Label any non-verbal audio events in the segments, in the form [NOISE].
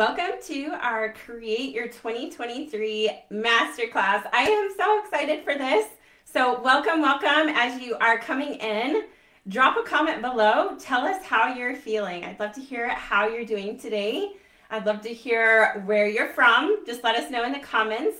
Welcome to our Create Your 2023 Masterclass. I am so excited for this. So, welcome, welcome as you are coming in. Drop a comment below. Tell us how you're feeling. I'd love to hear how you're doing today. I'd love to hear where you're from. Just let us know in the comments.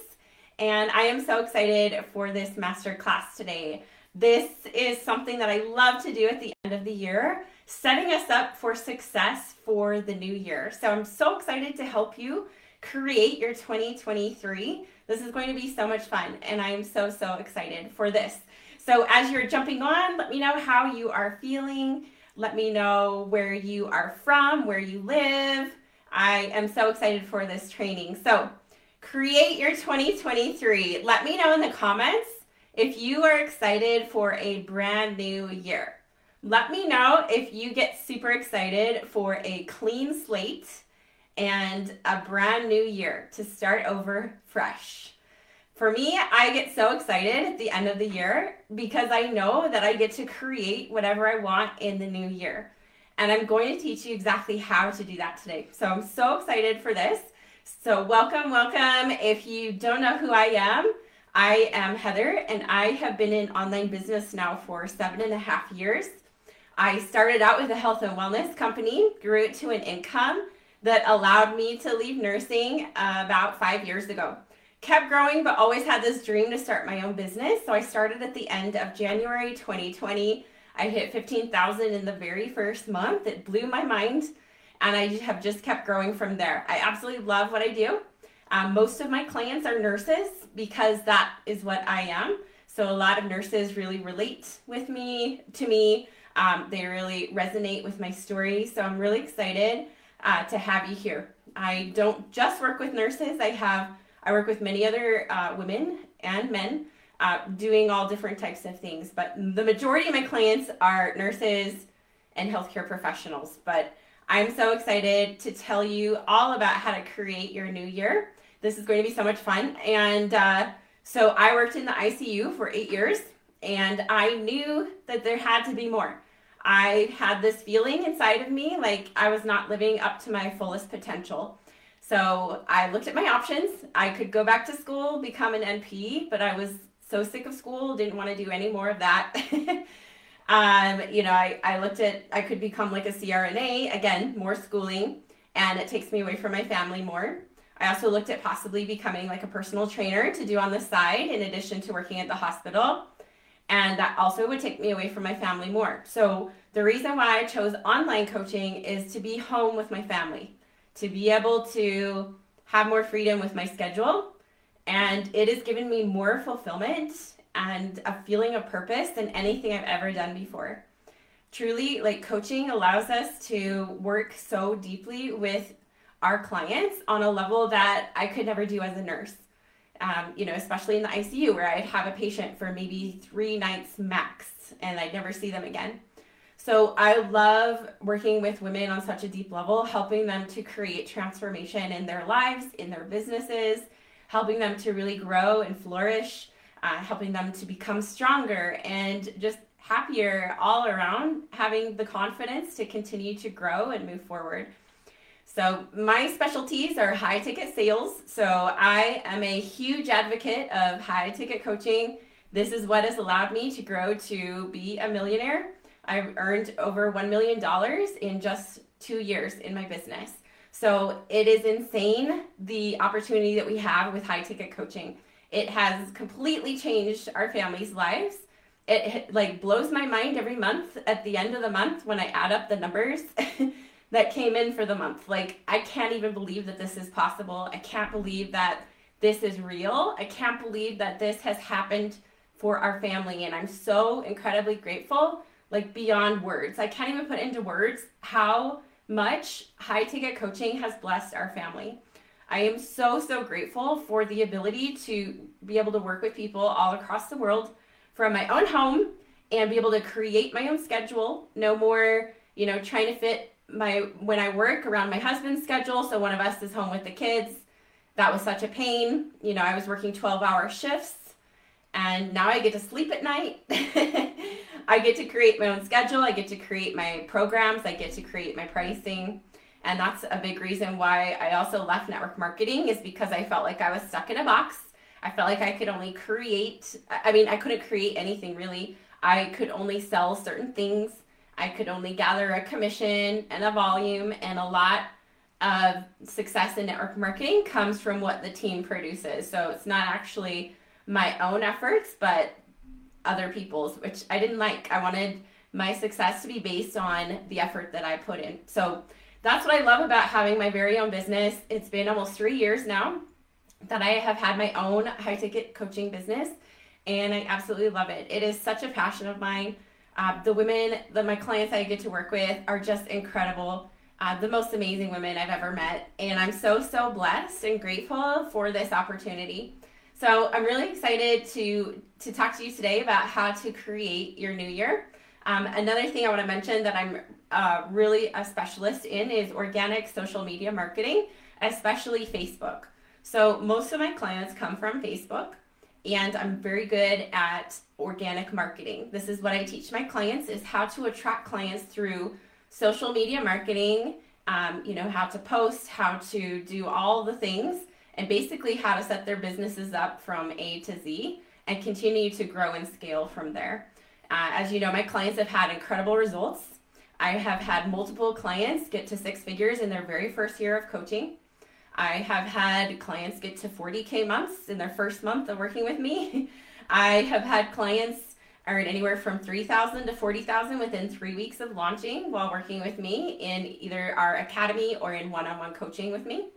And I am so excited for this masterclass today. This is something that I love to do at the end of the year setting us up for success for the new year. So I'm so excited to help you create your 2023. This is going to be so much fun, and I am so, so excited for this. So as you're jumping on, let me know how you are feeling. Let me know where you are from, where you live. I am so excited for this training. So, create your 2023. Let me know in the comments if you are excited for a brand new year. Let me know if you get super excited for a clean slate and a brand new year to start over fresh. For me, I get so excited at the end of the year because I know that I get to create whatever I want in the new year. And I'm going to teach you exactly how to do that today. So I'm so excited for this. So, welcome, welcome. If you don't know who I am, I am Heather, and I have been in online business now for seven and a half years. I started out with a health and wellness company, grew it to an income that allowed me to leave nursing about five years ago. Kept growing, but always had this dream to start my own business. So I started at the end of January 2020. I hit 15,000 in the very first month. It blew my mind, and I have just kept growing from there. I absolutely love what I do. Um, most of my clients are nurses because that is what I am. So a lot of nurses really relate with me to me um, they really resonate with my story. So I'm really excited uh, to have you here. I don't just work with nurses. I have I work with many other uh, women and men uh, doing all different types of things. But the majority of my clients are nurses and healthcare professionals. But I'm so excited to tell you all about how to create your new year. This is going to be so much fun. And uh, so I worked in the ICU for eight years and I knew that there had to be more. I had this feeling inside of me like I was not living up to my fullest potential. So I looked at my options. I could go back to school, become an NP, but I was so sick of school, didn't want to do any more of that. [LAUGHS] um, you know, I, I looked at, I could become like a CRNA, again, more schooling, and it takes me away from my family more. I also looked at possibly becoming like a personal trainer to do on the side in addition to working at the hospital and that also would take me away from my family more. So the reason why I chose online coaching is to be home with my family, to be able to have more freedom with my schedule, and it has given me more fulfillment and a feeling of purpose than anything I've ever done before. Truly, like coaching allows us to work so deeply with our clients on a level that I could never do as a nurse um, you know, especially in the ICU where I'd have a patient for maybe three nights max and I'd never see them again. So I love working with women on such a deep level, helping them to create transformation in their lives, in their businesses, helping them to really grow and flourish, uh, helping them to become stronger and just happier all around, having the confidence to continue to grow and move forward. So, my specialties are high ticket sales. So, I am a huge advocate of high ticket coaching. This is what has allowed me to grow to be a millionaire. I've earned over $1 million in just two years in my business. So, it is insane the opportunity that we have with high ticket coaching. It has completely changed our family's lives. It like blows my mind every month at the end of the month when I add up the numbers. [LAUGHS] that came in for the month. Like, I can't even believe that this is possible. I can't believe that this is real. I can't believe that this has happened for our family. And I'm so incredibly grateful, like, beyond words. I can't even put into words how much high ticket coaching has blessed our family. I am so, so grateful for the ability to be able to work with people all across the world from my own home and be able to create my own schedule. No more, you know, trying to fit my when I work around my husband's schedule, so one of us is home with the kids. That was such a pain. You know, I was working 12-hour shifts and now I get to sleep at night. [LAUGHS] I get to create my own schedule, I get to create my programs, I get to create my pricing. And that's a big reason why I also left network marketing is because I felt like I was stuck in a box. I felt like I could only create, I mean, I couldn't create anything really. I could only sell certain things. I could only gather a commission and a volume, and a lot of success in network marketing comes from what the team produces. So it's not actually my own efforts, but other people's, which I didn't like. I wanted my success to be based on the effort that I put in. So that's what I love about having my very own business. It's been almost three years now that I have had my own high ticket coaching business, and I absolutely love it. It is such a passion of mine. Uh, the women that my clients I get to work with are just incredible. Uh, the most amazing women I've ever met, and I'm so so blessed and grateful for this opportunity. So I'm really excited to to talk to you today about how to create your new year. Um, another thing I want to mention that I'm uh, really a specialist in is organic social media marketing, especially Facebook. So most of my clients come from Facebook, and I'm very good at organic marketing. This is what I teach my clients: is how to attract clients through social media marketing. Um, you know how to post, how to do all the things, and basically how to set their businesses up from A to Z and continue to grow and scale from there. Uh, as you know, my clients have had incredible results. I have had multiple clients get to six figures in their very first year of coaching. I have had clients get to 40K months in their first month of working with me. [LAUGHS] I have had clients earn anywhere from 3000 to 40000 within three weeks of launching while working with me in either our academy or in one-on-one coaching with me.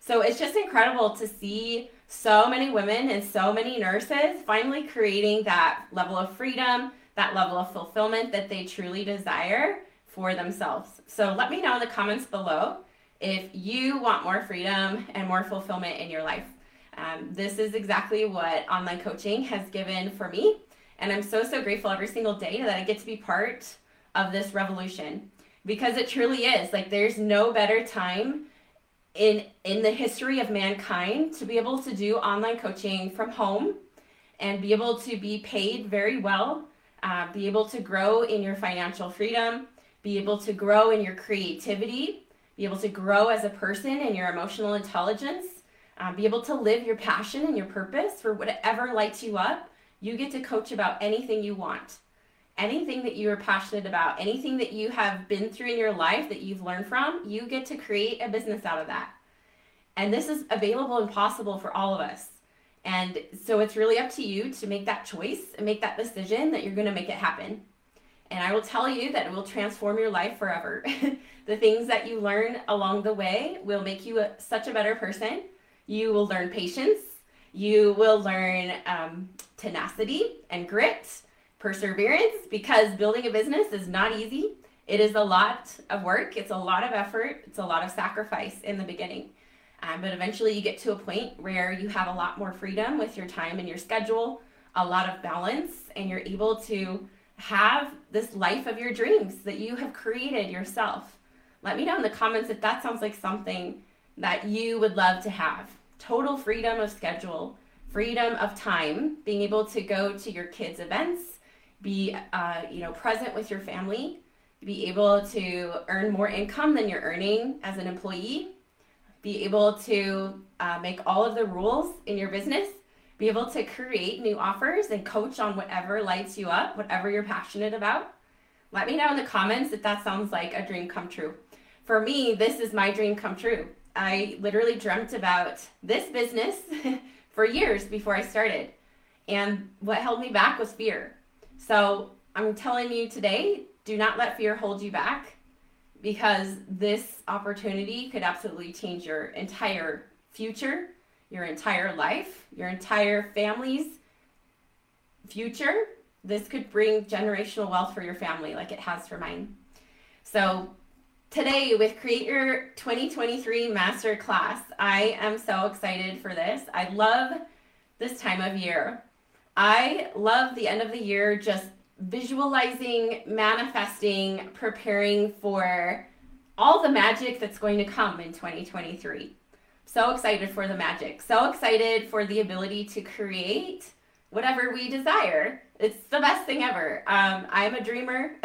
So it's just incredible to see so many women and so many nurses finally creating that level of freedom, that level of fulfillment that they truly desire for themselves. So let me know in the comments below if you want more freedom and more fulfillment in your life. Um, this is exactly what online coaching has given for me. And I'm so, so grateful every single day that I get to be part of this revolution because it truly is. Like, there's no better time in, in the history of mankind to be able to do online coaching from home and be able to be paid very well, uh, be able to grow in your financial freedom, be able to grow in your creativity, be able to grow as a person and your emotional intelligence, uh, be able to live your passion and your purpose for whatever lights you up. You get to coach about anything you want, anything that you are passionate about, anything that you have been through in your life that you've learned from. You get to create a business out of that. And this is available and possible for all of us. And so it's really up to you to make that choice and make that decision that you're going to make it happen. And I will tell you that it will transform your life forever. [LAUGHS] the things that you learn along the way will make you a, such a better person. You will learn patience. You will learn um, tenacity and grit, perseverance, because building a business is not easy. It is a lot of work, it's a lot of effort, it's a lot of sacrifice in the beginning. Um, but eventually, you get to a point where you have a lot more freedom with your time and your schedule, a lot of balance, and you're able to have this life of your dreams that you have created yourself. Let me know in the comments if that sounds like something that you would love to have. Total freedom of schedule, freedom of time, being able to go to your kids' events, be uh, you know present with your family, be able to earn more income than you're earning as an employee, be able to uh, make all of the rules in your business be able to create new offers and coach on whatever lights you up, whatever you're passionate about. Let me know in the comments if that sounds like a dream come true. For me, this is my dream come true. I literally dreamt about this business [LAUGHS] for years before I started. And what held me back was fear. So I'm telling you today do not let fear hold you back because this opportunity could absolutely change your entire future your entire life, your entire family's future. This could bring generational wealth for your family like it has for mine. So, today with Create Your 2023 Masterclass, I am so excited for this. I love this time of year. I love the end of the year just visualizing, manifesting, preparing for all the magic that's going to come in 2023. So excited for the magic. So excited for the ability to create whatever we desire. It's the best thing ever. Um, I'm a dreamer. [LAUGHS]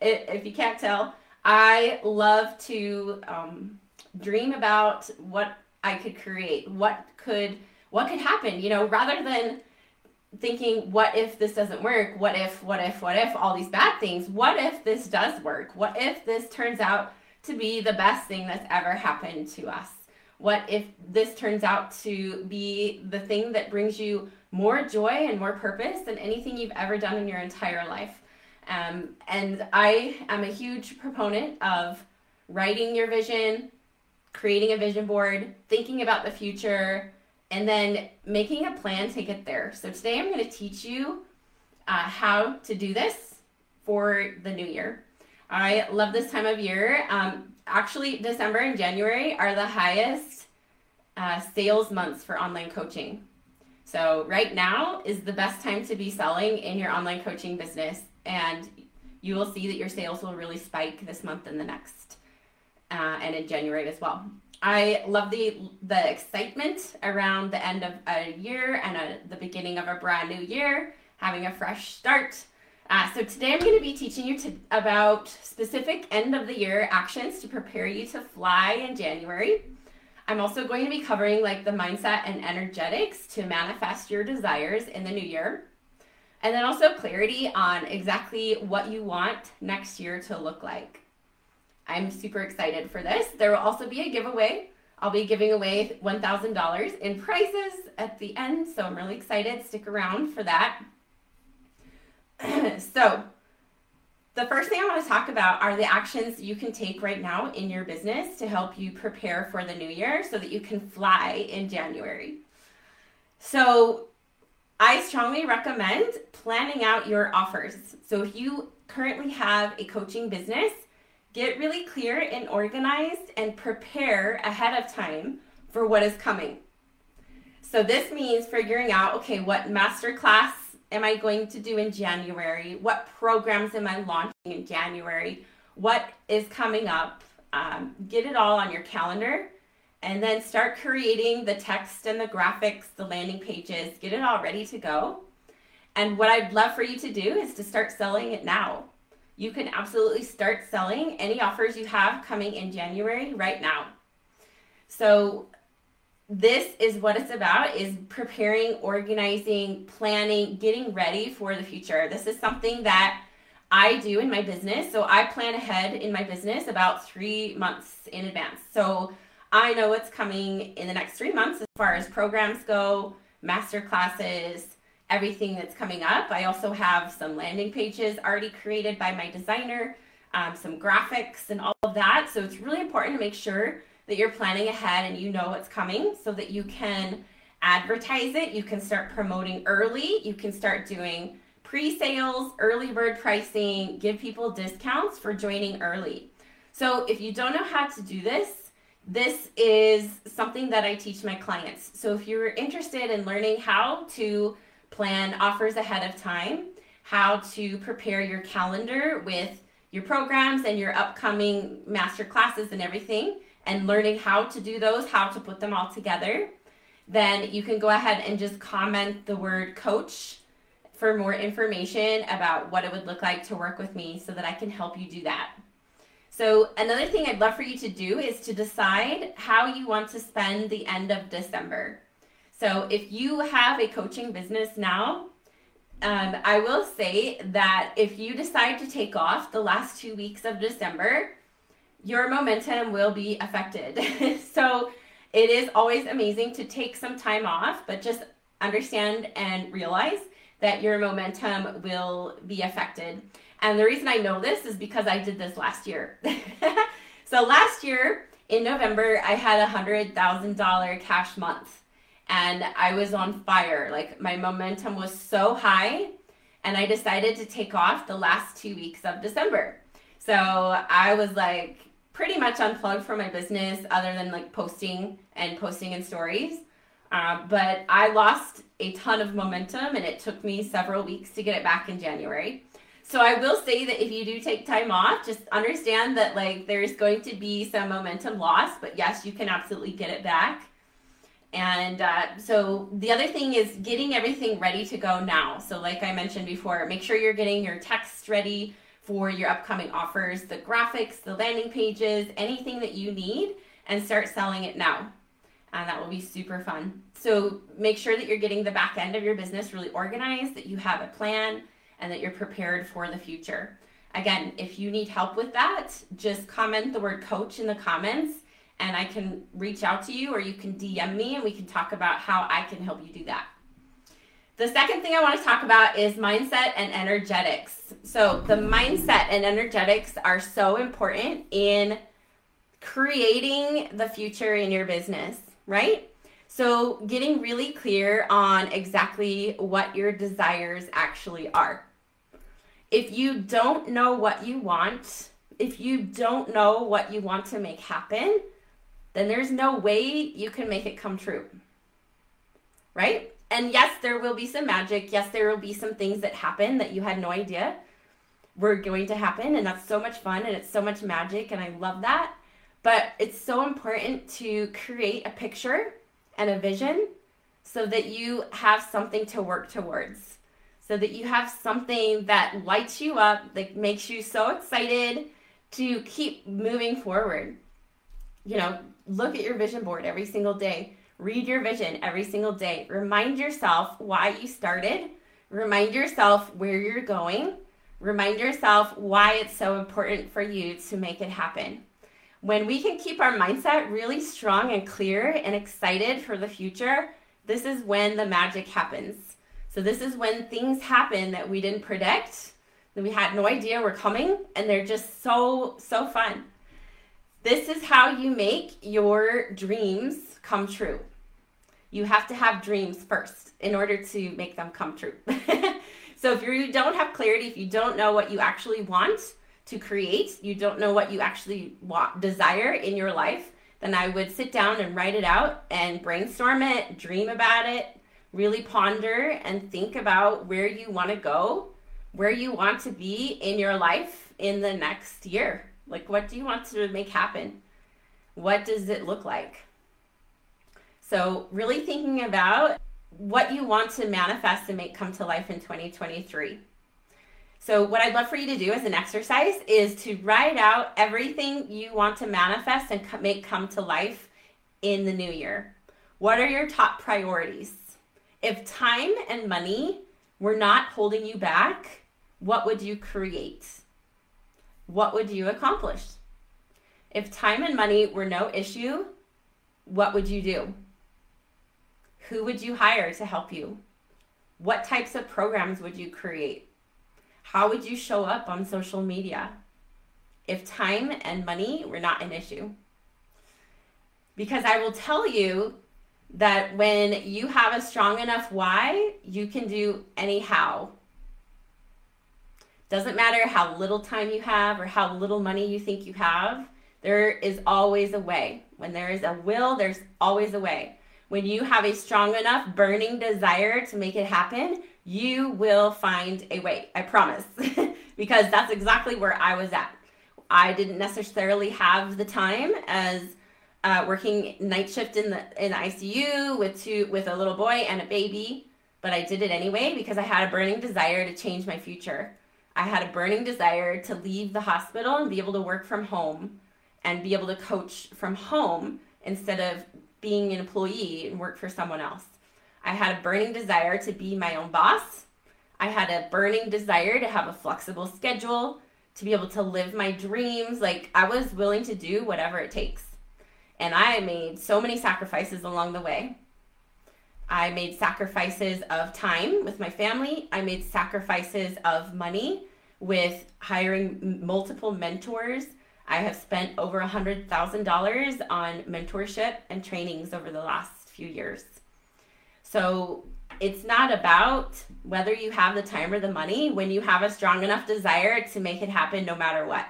if you can't tell, I love to um, dream about what I could create, what could what could happen, you know, rather than thinking, what if this doesn't work? What if, what if, what if, all these bad things? What if this does work? What if this turns out to be the best thing that's ever happened to us? What if this turns out to be the thing that brings you more joy and more purpose than anything you've ever done in your entire life? Um, and I am a huge proponent of writing your vision, creating a vision board, thinking about the future, and then making a plan to get there. So today I'm going to teach you uh, how to do this for the new year. I love this time of year. Um, actually, December and January are the highest uh, sales months for online coaching. So, right now is the best time to be selling in your online coaching business, and you will see that your sales will really spike this month and the next, uh, and in January as well. I love the the excitement around the end of a year and a, the beginning of a brand new year, having a fresh start. Uh, so today I'm going to be teaching you to, about specific end of the year actions to prepare you to fly in January. I'm also going to be covering like the mindset and energetics to manifest your desires in the new year. And then also clarity on exactly what you want next year to look like. I'm super excited for this. There will also be a giveaway. I'll be giving away $1,000 in prizes at the end, so I'm really excited. Stick around for that. [CLEARS THROAT] so, the first thing I want to talk about are the actions you can take right now in your business to help you prepare for the new year so that you can fly in January. So, I strongly recommend planning out your offers. So, if you currently have a coaching business, Get really clear and organized and prepare ahead of time for what is coming. So this means figuring out, okay, what masterclass am I going to do in January? What programs am I launching in January? What is coming up? Um, get it all on your calendar and then start creating the text and the graphics, the landing pages, get it all ready to go. And what I'd love for you to do is to start selling it now you can absolutely start selling any offers you have coming in January right now. So this is what it's about is preparing, organizing, planning, getting ready for the future. This is something that I do in my business. So I plan ahead in my business about 3 months in advance. So I know what's coming in the next 3 months as far as programs go, master classes, everything that's coming up. I also have some landing pages already created by my designer, um, some graphics, and all of that. So it's really important to make sure that you're planning ahead and you know what's coming so that you can advertise it. You can start promoting early. You can start doing pre sales, early bird pricing, give people discounts for joining early. So if you don't know how to do this, this is something that I teach my clients. So if you're interested in learning how to plan offers ahead of time, how to prepare your calendar with your programs and your upcoming master classes and everything, and learning how to do those, how to put them all together, then you can go ahead and just comment the word coach for more information about what it would look like to work with me so that I can help you do that. So, another thing I'd love for you to do is to decide how you want to spend the end of December. So if you have a coaching business now, um, I will say that if you decide to take off the last two weeks of December, your momentum will be affected. [LAUGHS] so it is always amazing to take some time off, but just understand and realize that your momentum will be affected. And the reason I know this is because I did this last year. [LAUGHS] so last year in November, I had a $100,000 cash month and I was on fire. Like my momentum was so high, and I decided to take off the last two weeks of December. So I was like pretty much unplugged from my business, other than like posting and posting in stories. Uh, but I lost a ton of momentum, and it took me several weeks to get it back in January. So I will say that if you do take time off, just understand that like there's going to be some momentum loss, but yes, you can absolutely get it back. And uh, so the other thing is getting everything ready to go now. So, like I mentioned before, make sure you're getting your text ready for your upcoming offers, the graphics, the landing pages, anything that you need, and start selling it now. And that will be super fun. So make sure that you're getting the back end of your business really organized, that you have a plan, and that you're prepared for the future. Again, if you need help with that, just comment the word coach in the comments and I can reach out to you or you can DM me and we can talk about how I can help you do that. The second thing I want to talk about is mindset and energetics. So, the mindset and energetics are so important in creating the future in your business, right? So, getting really clear on exactly what your desires actually are. If you don't know what you want, if you don't know what you want to make happen, then there's no way you can make it come true. Right? And yes, there will be some magic. Yes, there will be some things that happen that you had no idea were going to happen. And that's so much fun and it's so much magic. And I love that. But it's so important to create a picture and a vision so that you have something to work towards. So that you have something that lights you up, that makes you so excited to keep moving forward. You know, look at your vision board every single day Read your vision every single day. Remind yourself why you started. Remind yourself where you're going. Remind yourself why it's so important for you to make it happen. When we can keep our mindset really strong and clear and excited for the future, this is when the magic happens. So, this is when things happen that we didn't predict, that we had no idea were coming, and they're just so, so fun. This is how you make your dreams come true. You have to have dreams first in order to make them come true. [LAUGHS] so if you don't have clarity, if you don't know what you actually want to create, you don't know what you actually want desire in your life, then I would sit down and write it out and brainstorm it, dream about it, really ponder and think about where you want to go, where you want to be in your life in the next year. Like, what do you want to make happen? What does it look like? So, really thinking about what you want to manifest and make come to life in 2023. So, what I'd love for you to do as an exercise is to write out everything you want to manifest and make come to life in the new year. What are your top priorities? If time and money were not holding you back, what would you create? what would you accomplish? If time and money were no issue, what would you do? Who would you hire to help you? What types of programs would you create? How would you show up on social media if time and money were not an issue? Because I will tell you that when you have a strong enough why, you can do any how doesn't matter how little time you have or how little money you think you have, there is always a way. When there is a will, there's always a way. When you have a strong enough burning desire to make it happen, you will find a way. I promise. [LAUGHS] because that's exactly where I was at. I didn't necessarily have the time as uh, working night shift in the in ICU with two with a little boy and a baby, but I did it anyway because I had a burning desire to change my future. I had a burning desire to leave the hospital and be able to work from home and be able to coach from home instead of being an employee and work for someone else. I had a burning desire to be my own boss. I had a burning desire to have a flexible schedule, to be able to live my dreams. Like I was willing to do whatever it takes. And I made so many sacrifices along the way. I made sacrifices of time with my family. I made sacrifices of money with hiring multiple mentors. I have spent over a $100,000 on mentorship and trainings over the last few years. So it's not about whether you have the time or the money when you have a strong enough desire to make it happen no matter what.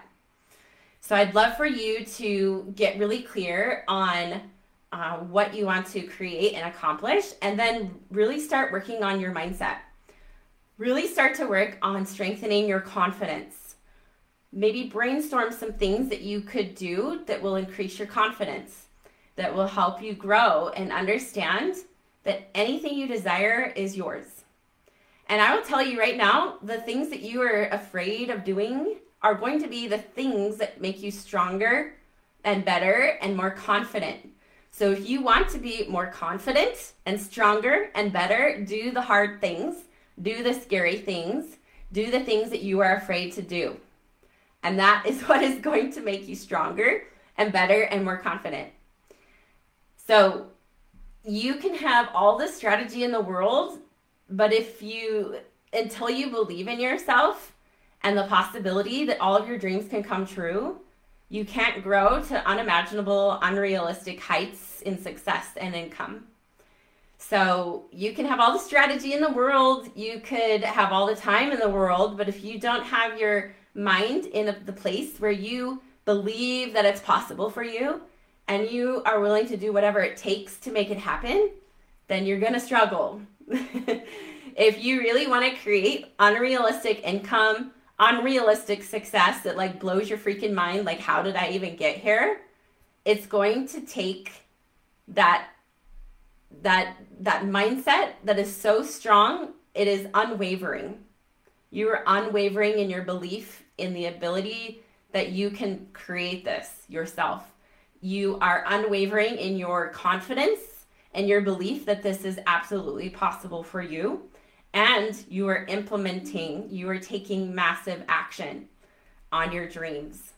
So I'd love for you to get really clear on uh, what you want to create and accomplish, and then really start working on your mindset. Really start to work on strengthening your confidence. Maybe brainstorm some things that you could do that will increase your confidence, that will help you grow and understand that anything you desire is yours. And I will tell you right now the things that you are afraid of doing are going to be the things that make you stronger and better and more confident. So if you want to be more confident and stronger and better, do the hard things, do the scary things, do the things that you are afraid to do. And that is [LAUGHS] what is going to make you stronger and better and more confident. So you can have all the strategy in the world, but if you, until you believe in yourself and the possibility that all of your dreams can come true, you can't grow to unimaginable, unrealistic heights in success and income. So you can have all the strategy in the world, you could have all the time in the world, but if you don't have your mind in the place where you believe that it's possible for you and you are willing to do whatever it takes to make it happen, then you're going to struggle. [LAUGHS] if you really want to create unrealistic income, unrealistic success that like blows your freaking mind, like how did I even get here? It's going to take that that that mindset that is so strong, it is unwavering. You are unwavering in your belief in the ability that you can create this yourself. You are unwavering in your confidence and your belief that this is absolutely possible for you. And you are implementing, you are taking massive action on your dreams.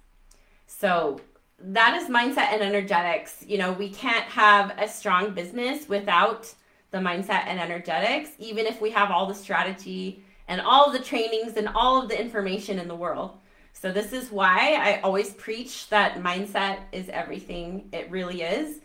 So that is mindset and energetics. You know, we can't have a strong business without the mindset and energetics, even if we have all the strategy and all of the trainings and all of the information in the world. So, this is why I always preach that mindset is everything. It really is.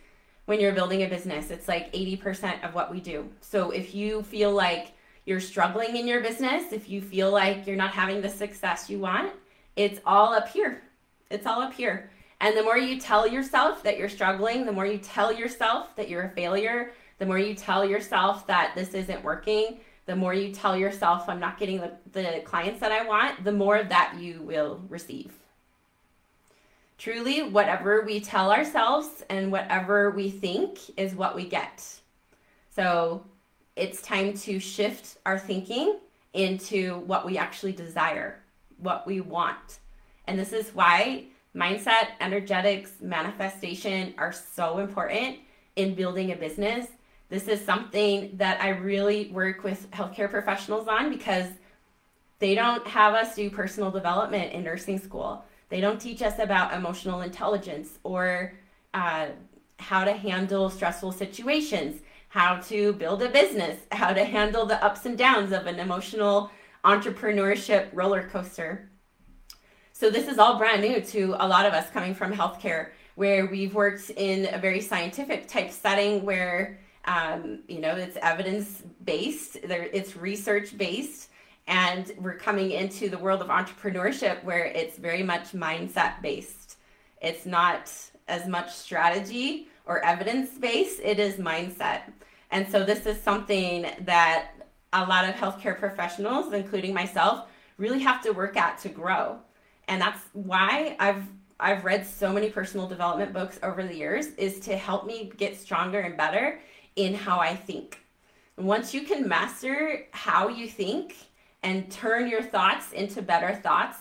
When you're building a business, it's like 80% of what we do. So, if you feel like you're struggling in your business, if you feel like you're not having the success you want, it's all up here. It's all up here. And the more you tell yourself that you're struggling, the more you tell yourself that you're a failure, the more you tell yourself that this isn't working, the more you tell yourself I'm not getting the, the clients that I want, the more that you will receive. Truly, whatever we tell ourselves and whatever we think is what we get. So it's time to shift our thinking into what we actually desire, what we want. And this is why mindset, energetics, manifestation are so important in building a business. This is something that I really work with healthcare professionals on because they don't have us do personal development in nursing school. They don't teach us about emotional intelligence or uh, how to handle stressful situations, how to build a business, [LAUGHS] how to handle the ups and downs of an emotional entrepreneurship roller coaster. So this is all brand new to a lot of us coming from healthcare, where we've worked in a very scientific type setting where um, you know it's evidence based, it's research based, and we're coming into the world of entrepreneurship where it's very much mindset based. It's not as much strategy or evidence based, it is mindset. And so this is something that a lot of healthcare professionals, including myself, really have to work at to grow and that's why I've I've read so many personal development books over the years is to help me get stronger and better in how I think. Once you can master how you think and turn your thoughts into better thoughts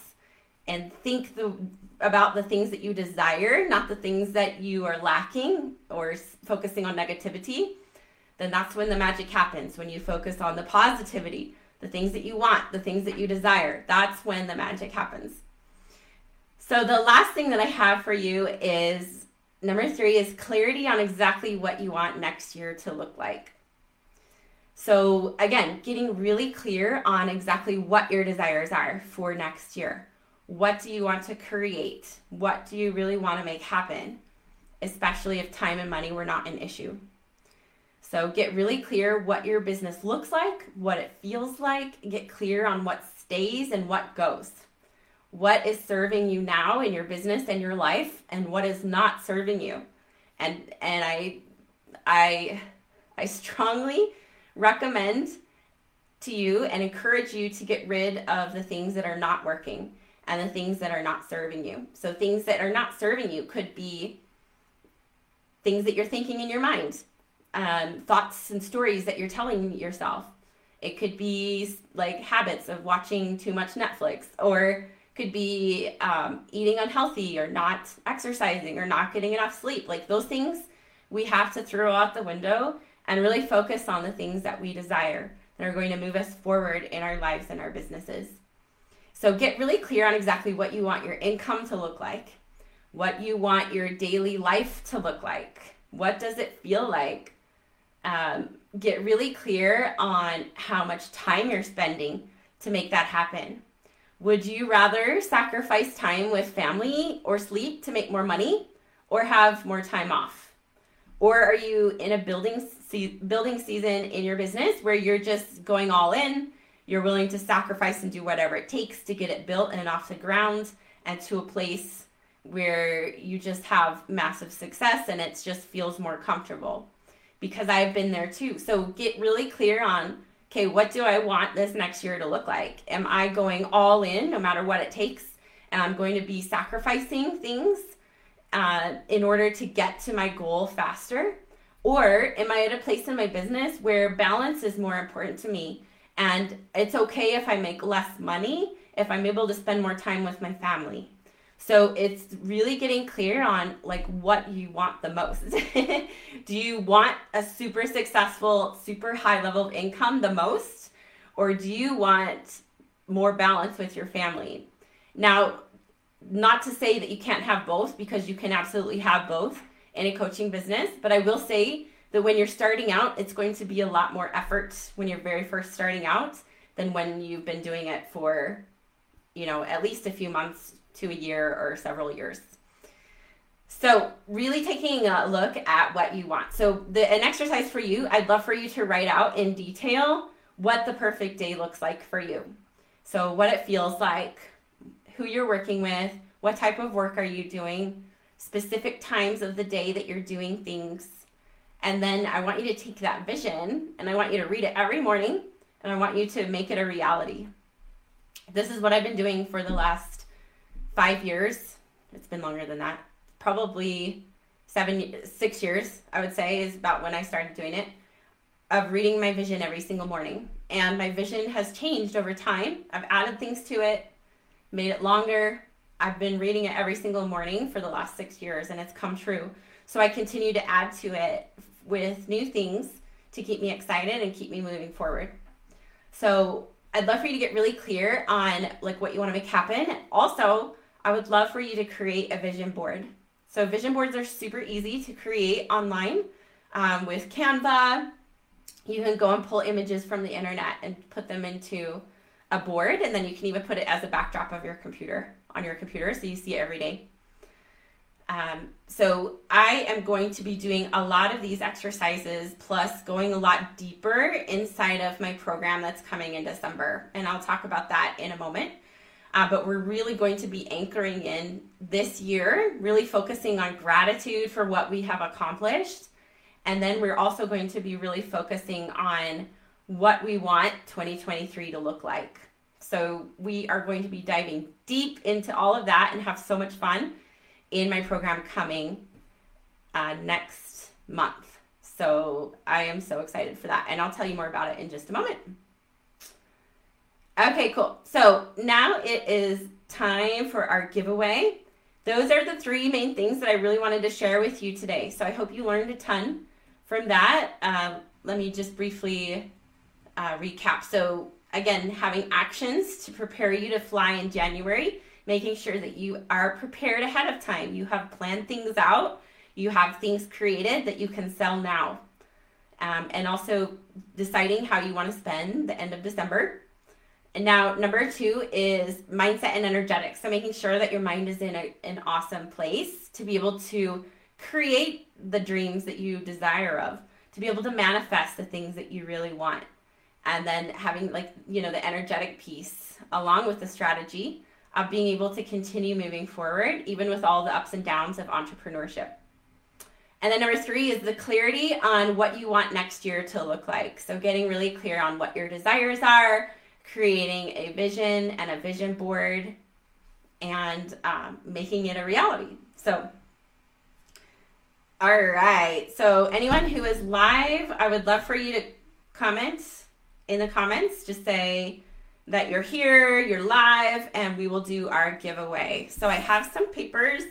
and think the about the things that you desire, not the things that you are lacking or focusing on negativity, then that's when the magic happens. When you focus on the positivity, the things that you want, the things that you desire, that's when the magic happens. So the last thing that I have for you is number three is clarity on exactly what you want next year to look like. So again, getting really clear on exactly what your desires are for next year. What do you want to create? What do you really want to make happen? Especially if time and money were not an issue. So get really clear what your business looks like, what it feels like, get clear on what stays and what goes what is serving you now in your business and your life and what is not serving you. And and i i i strongly recommend to you and encourage you to get rid of the things that are not working and the things that are not serving you. So things that are not serving you could be things that you're thinking in your mind um, thoughts and stories that you're telling yourself. It could be like habits of watching too much netflix or could be um, eating unhealthy or not exercising or not getting enough sleep. Like those things we have to throw out the window and really focus on the things that we desire that are going to move us forward in our lives and our businesses. So get really clear on exactly what you want your income to look like, what you want your daily life to look like, what does it feel like. Um, get really clear on how much time you're spending to make that happen. Would you rather sacrifice time with family or sleep to make more money or have more time off? Or are you in a building se- building season in your business where you're just going all in, you're willing to sacrifice and do whatever it takes to get it built and off the ground and to a place where you just have massive success and it just feels more comfortable? Because I've been there too. So get really clear on okay, what do I want this next year to look like? Am I going all in no matter what it takes? And I'm going to be sacrificing things uh, in order to get to my goal faster? Or am I at a place in my business where balance is more important to me? And it's okay if I make less money if I'm able to spend more time with my family. So it's really getting clear on like what you want the most. [LAUGHS] Do you want a super successful, super high level of income the most? Or do you want more balance with your family? Now, not to say that you can't have both because you can absolutely have both in a coaching business, but I will say that when you're starting out, it's going to be a lot more effort when you're very first starting out than when you've been doing it for, you know, at least a few months to a year or several years. So, really taking a look at what you want. So, the, an exercise for you, I'd love for you to write out in detail what the perfect day looks like for you. So, what it feels like, who you're working with, what type of work are you doing, specific times of the day that you're doing things. And then I want you to take that vision and I want you to read it every morning and I want you to make it a reality. This is what I've been doing for the last five years. It's been longer than that. Probably seven, six years, I would say, is about when I started doing it, of reading my vision every single morning. And my vision has changed over time. I've added things to it, made it longer. I've been reading it every single morning for the last six years and it's come true. So I continue to add to it with new things to keep me excited and keep me moving forward. So I'd love for you to get really clear on like what you want to make happen. Also, I would love for you to create a vision board. So vision boards are super easy to create online um, with Canva. You can go and pull images from the internet and put them into a board and then you can even put it as a backdrop of your computer on your computer so you see it every day. Um, so I am going to be doing a lot of these exercises plus going a lot deeper inside of my program that's coming in December. And I'll talk about that in a moment. Uh, but we're really going to be anchoring in this year, really focusing on gratitude for what we have accomplished. And then we're also going to be really focusing on what we want 2023 to look like. So we are going to be diving deep into all of that and have so much fun in my program coming uh, next month. So I am so excited for that. And I'll tell you more about it in just a moment. Okay, cool. So now it is time for our giveaway. Those are the three main things that I really wanted to share with you today. So I hope you learned a ton from that. Um, let me just briefly uh, recap. So, again, having actions to prepare you to fly in January, making sure that you are prepared ahead of time. You have planned things out, you have things created that you can sell now. Um, and also deciding how you want to spend the end of December. And now, number two is mindset and energetics. So, making sure that your mind is in a, an awesome place to be able to create the dreams that you desire of, to be able to manifest the things that you really want. And then having like you know the energetic piece along with the strategy of being able to continue moving forward even with all the ups and downs of entrepreneurship. And then number three is the clarity on what you want next year to look like. So getting really clear on what your desires are creating a vision and a vision board and um, making it a reality so all right so anyone who is live i would love for you to comment in the comments. Just say that you're here, you're live, and we will do our giveaway. So I have some papers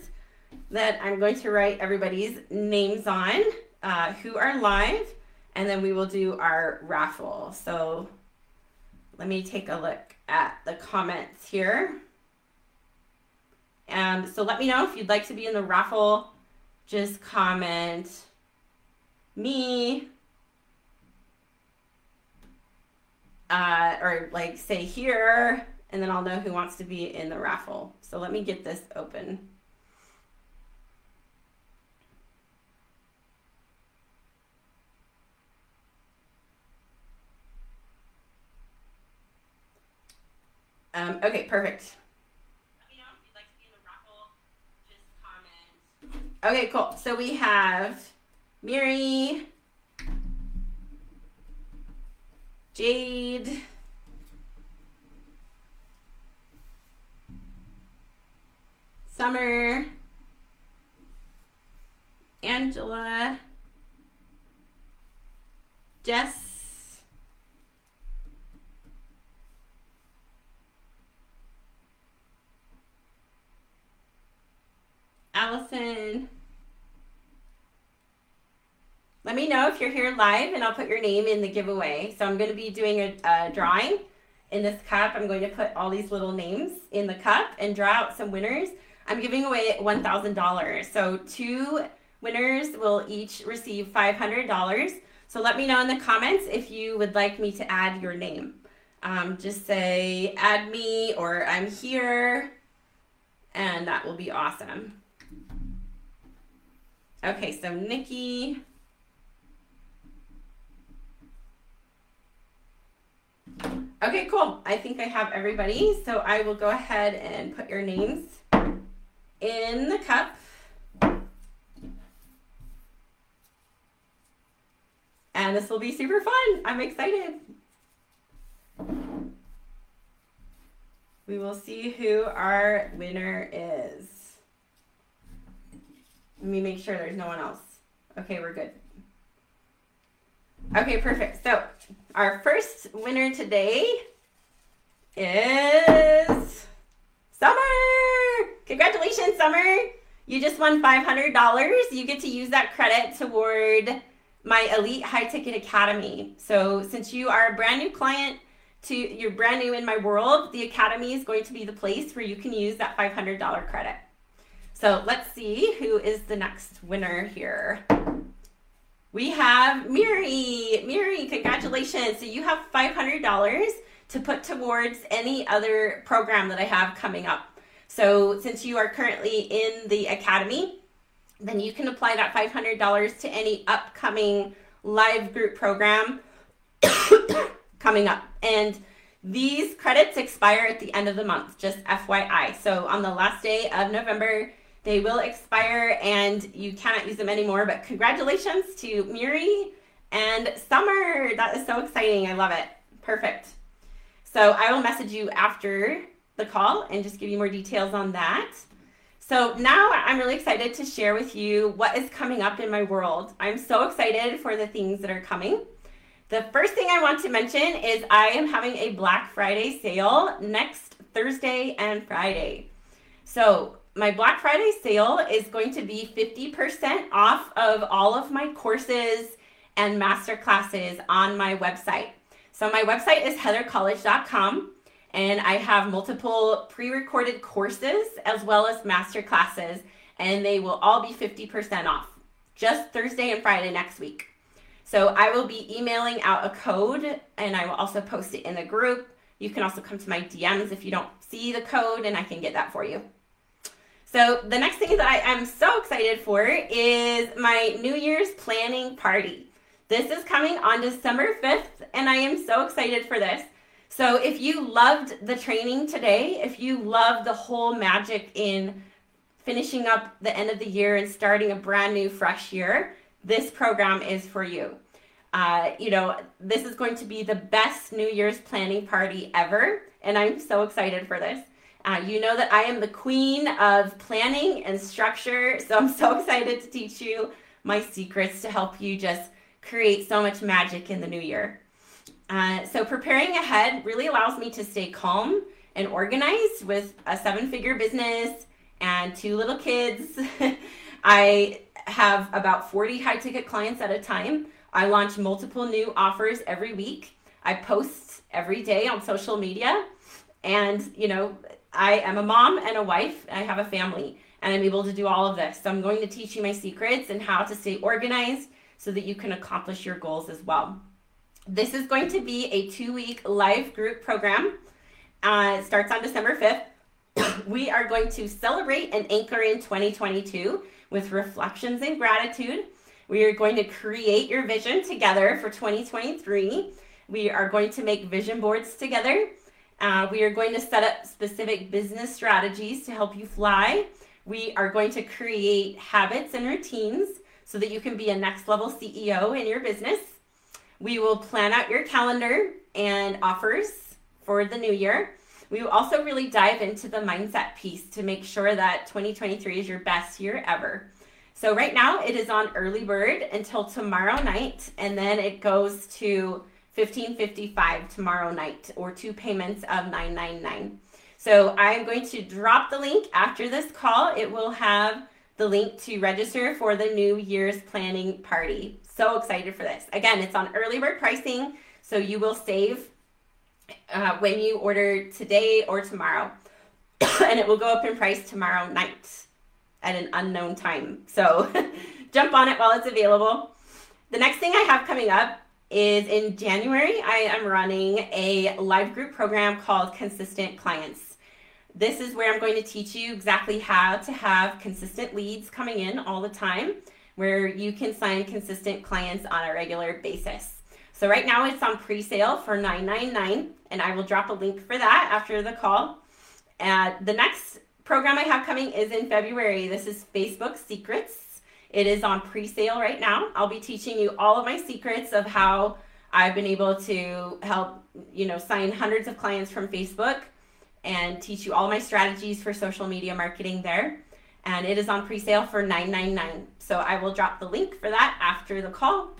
that I'm going to write everybody's names on uh, who are live, and then we will do our raffle. So let me take a look at the comments here. And so let me know if you'd like to be in the raffle. Just comment me uh, or like say here, and then I'll know who wants to be in the raffle. So let me get this open. Um, okay, perfect. Okay, cool. So we have Miri, Jade, Summer, Angela, Jess, Allison, let me know if you're here live and I'll put your name in the giveaway. So I'm going to be doing a, a drawing in this cup. I'm going to put all these little names in the cup and draw out some winners. I'm giving away $1,000. So two winners will each receive $500. So let me know in the comments if you would like me to add your name. Um, just say add me or I'm here and that will be awesome. Okay, so Nikki, Okay, cool. I think I have everybody. So I will go ahead and put your names in the cup. And this will be super fun. I'm excited. We will see who our winner is. Let me make sure there's no one else. Okay, we're good. Okay, perfect. So our first winner today is Summer. Congratulations, Summer. You just won $500. You get to use that credit toward my Elite High Ticket Academy. So since you are a brand new client, to you're brand new in my world, the academy is going to be the place where you can use that $500 credit. So let's see who is the next winner here. We have Miri. Miri, congratulations. So you have $500 to put towards any other program that I have coming up. So since you are currently in the academy, then you can apply that $500 to any upcoming live group program [COUGHS] coming up. And these credits expire at the end of the month, just FYI. So on the last day of November, they will expire and you cannot use them anymore. But congratulations to Miri and Summer. That is so exciting. I love it. Perfect. So I will message you after the call and just give you more details on that. So now I'm really excited to share with you what is coming up in my world. I'm so excited for the things that are coming. The first thing I want to mention is I am having a Black Friday sale next Thursday and Friday. So my Black Friday sale is going to be 50% off of all of my courses and master classes on my website. So my website is heathercollege.com and I have multiple pre-recorded courses as well as master classes and they will all be 50% off just Thursday and Friday next week. So I will be emailing out a code and I will also post it in the group. You can also come to my DMs if you don't see the code and I can get that for you. So the next thing that I am so excited for is my New Year's planning party. This is coming on December 5th, and I am so excited for this. So if you loved the training today, if you love the whole magic in finishing up the end of the year and starting a brand new fresh year, this program is for you. Uh, you know, this is going to be the best New Year's planning party ever, and I'm so excited for this. Uh, you know that I am the queen of planning and structure, so I'm so [LAUGHS] excited to teach you my secrets to help you just create so much magic in the new year. Uh, so preparing ahead really allows me to stay calm and organized with a seven figure business and two little kids. [LAUGHS] I have about 40 high ticket clients at a time. I launch multiple new offers every week. I post every day on social media. And, you know, I am a mom and a wife. I have a family and I'm able to do all of this. So I'm going to teach you my secrets and how to stay organized so that you can accomplish your goals as well. This is going to be a two week live group program. Uh, it starts on December 5th. [COUGHS] we are going to celebrate and anchor in 2022 with reflections and gratitude. We are going to create your vision together for 2023. We are going to make vision boards together. Uh, we are going to set up specific business strategies to help you fly. We are going to create habits and routines so that you can be a next level CEO in your business. We will plan out your calendar and offers for the new year. We will also really dive into the mindset piece to make sure that 2023 is your best year ever. So, right now it is on early bird until tomorrow night, and then it goes to 1555 tomorrow night or two payments of 999. So, I'm going to drop the link after this call. It will have the link to register for the New Year's planning party. So excited for this. Again, it's on early bird pricing, so you will save uh, when you order today or tomorrow. [COUGHS] and it will go up in price tomorrow night at an unknown time. So [LAUGHS] jump on it while it's available. The next thing I have coming up is in January, I am running a live group program called Consistent Clients. This is where I'm going to teach you exactly how to have consistent leads coming in all the time, where you can sign consistent clients on a regular basis. So right now it's on pre-sale for $9.99 and I will drop a link for that after the call. Uh, the next program I have coming is in February. This is Facebook Secrets. It is on pre-sale right now. I'll be teaching you all of my secrets of how I've been able to help, you know, sign hundreds of clients from Facebook and teach you all my strategies for social media marketing there. And it is on pre-sale for $9.99. So I will drop the link for that after the call.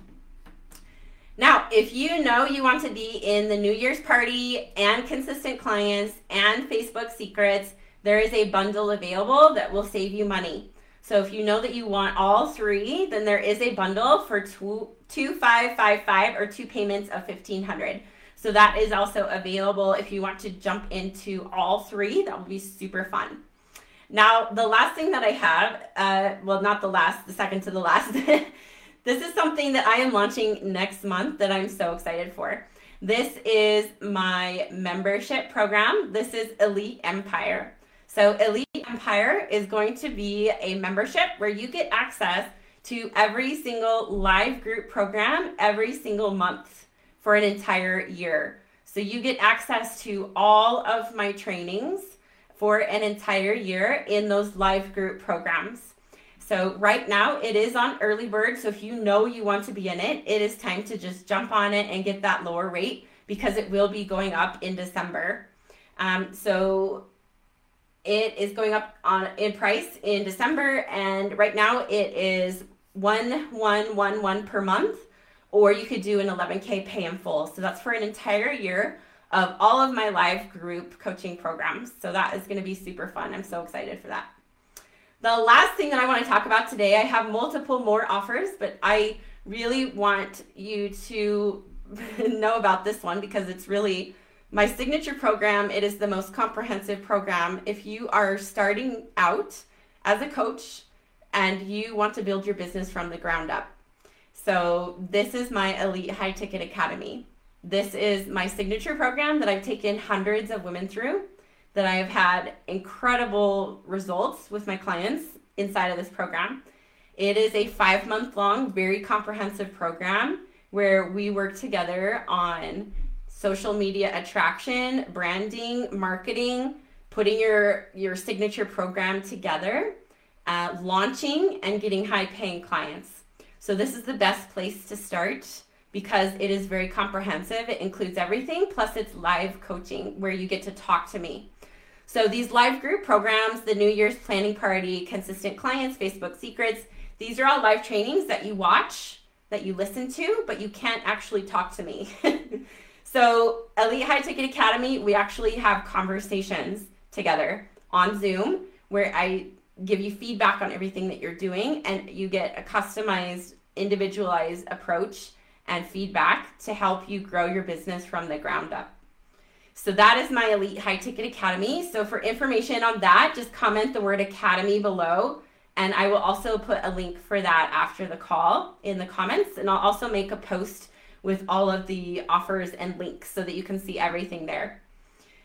Now, if you know you want to be in the New Year's party and consistent clients and Facebook secrets, there is a bundle available that will save you money. So if you know that you want all three, then there is a bundle for two two five five five or two payments of fifteen hundred. So that is also available if you want to jump into all three. That will be super fun. Now, the last thing that I have, uh, well, not the last, the second to the last. [LAUGHS] This is something that I am launching next month that I'm so excited for. This is my membership program. This is Elite Empire. So, Elite Empire is going to be a membership where you get access to every single live group program every single month for an entire year. So, you get access to all of my trainings for an entire year in those live group programs. So right now it is on early bird. So if you know you want to be in it, it is time to just jump on it and get that lower rate because it will be going up in December. Um, so it is going up on in price in December, and right now it is one one one one per month, or you could do an 11k pay in full. So that's for an entire year of all of my live group coaching programs. So that is going to be super fun. I'm so excited for that. The last thing that I want to talk about today, I have multiple more offers, but I really want you to [LAUGHS] know about this one because it's really my signature program. It is the most comprehensive program. If you are starting out as a coach and you want to build your business from the ground up. So, this is my Elite High Ticket Academy. This is my signature program that I've taken hundreds of women through that I have had incredible results with my clients inside of this program. It is a five month long, very comprehensive program where we work together on social media attraction, branding, marketing, putting your, your signature program together, uh, launching, and getting high paying clients. So, this is the best place to start because it is very comprehensive. It includes everything, plus, it's live coaching where you get to talk to me. So these live group programs, the New Year's planning party, consistent clients, Facebook secrets, these are all live trainings that you watch, that you listen to, but you can't actually talk to me. [LAUGHS] So, Elite High Ticket Academy, we actually have conversations together on Zoom where I give you feedback on everything that you're doing and you get a customized, individualized approach and feedback to help you grow your business from the ground up. So that is my Elite High Ticket Academy. So for information on that, just comment the word Academy below. And I will also put a link for that after the call in the comments. And I'll also make a post with all of the offers and links so that you can see everything there.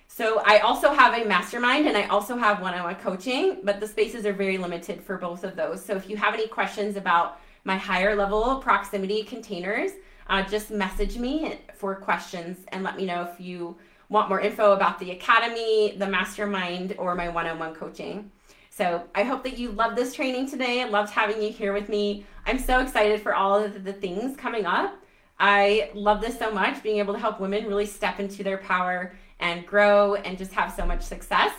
So I also have a mastermind and I also have one-on-one coaching, but the spaces are very limited for both of those. So if you have any questions about my higher level proximity containers, uh, just message me for questions and let me know if you want more info about the academy, the mastermind, or my one on one coaching. So I hope that you loved this training today. I loved having you here with me. I'm so excited for all of the things coming up. I love this so much, being able to help women really step into their power and grow and just have so much success.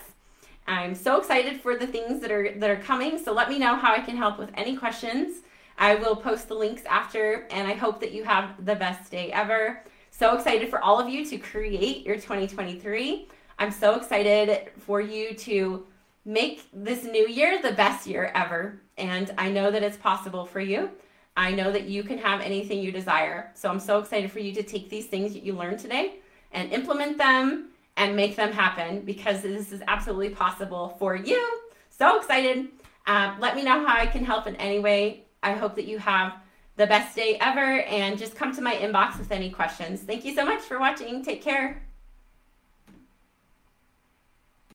I'm so excited for the things that are that are coming. So let me know how I can help with any questions. I will post the links after and I hope that you have the best day ever. So excited for all of you to create your 2023. I'm so excited for you to make this new year the best year ever. And I know that it's possible for you. I know that you can have anything you desire. So I'm so excited for you to take these things that you learned today and implement them and make them happen because this is absolutely possible for you. So excited. Uh, let me know how I can help in any way. I hope that you have the best day ever and just come to my inbox with any questions. Thank you so much for watching. Take care.